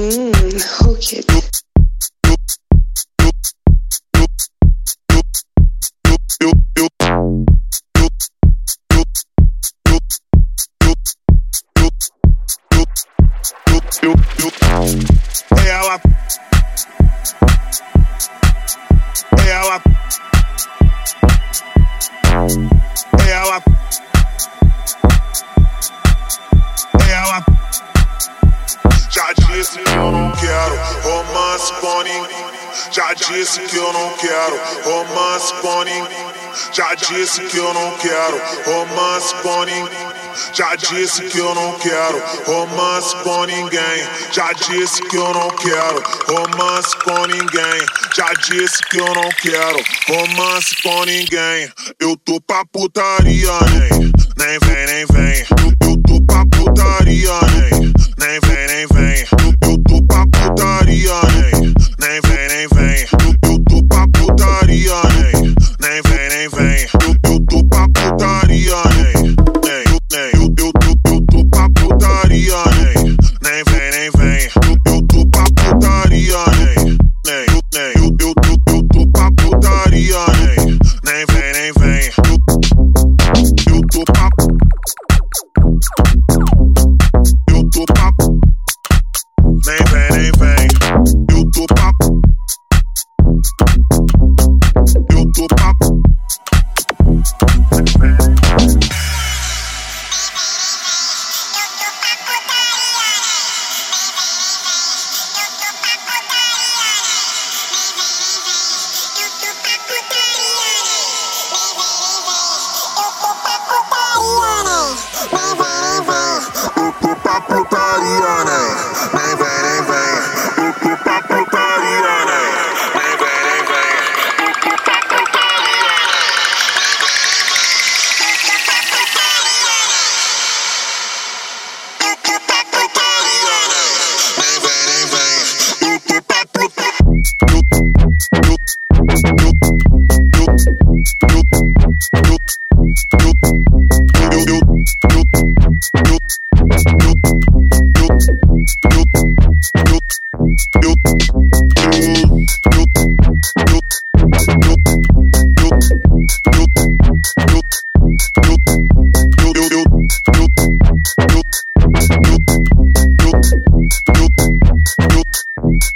Mmm, HOOKED. Ela. Ela. Ela. Já disse que eu não quero romance com ninguém. Já disse que eu não quero romance com ninguém. Já disse que eu não quero romance com ninguém. Já disse que eu não quero romance com ninguém. Já disse que eu não quero romance com ninguém. Já disse que eu não quero romance com ninguém. Eu tô pra putaria, nem, nem vem, nem vem. Eu tô pra putaria, nem, nem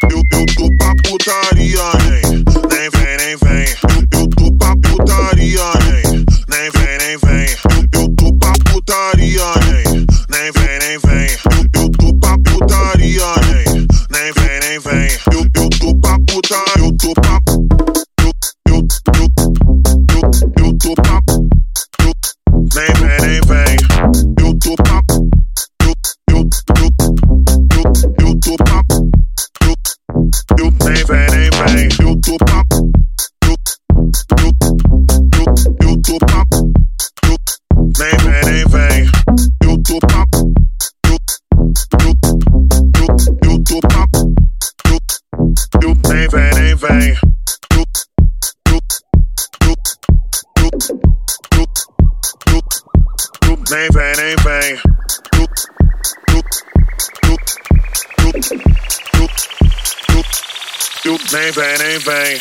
Eu, eu tô pra putaria, nem, nem vem, nem vem. Eu, eu tô pra putaria, nem, nem vem, nem vem. Eu, eu tô pra putaria, nem, nem vem, nem vem. Eu, eu tô pra putaria, nem, nem vem, nem vem. Vem. Eu, eu, eu, eu, eu, eu, eu nem vem, nem vem.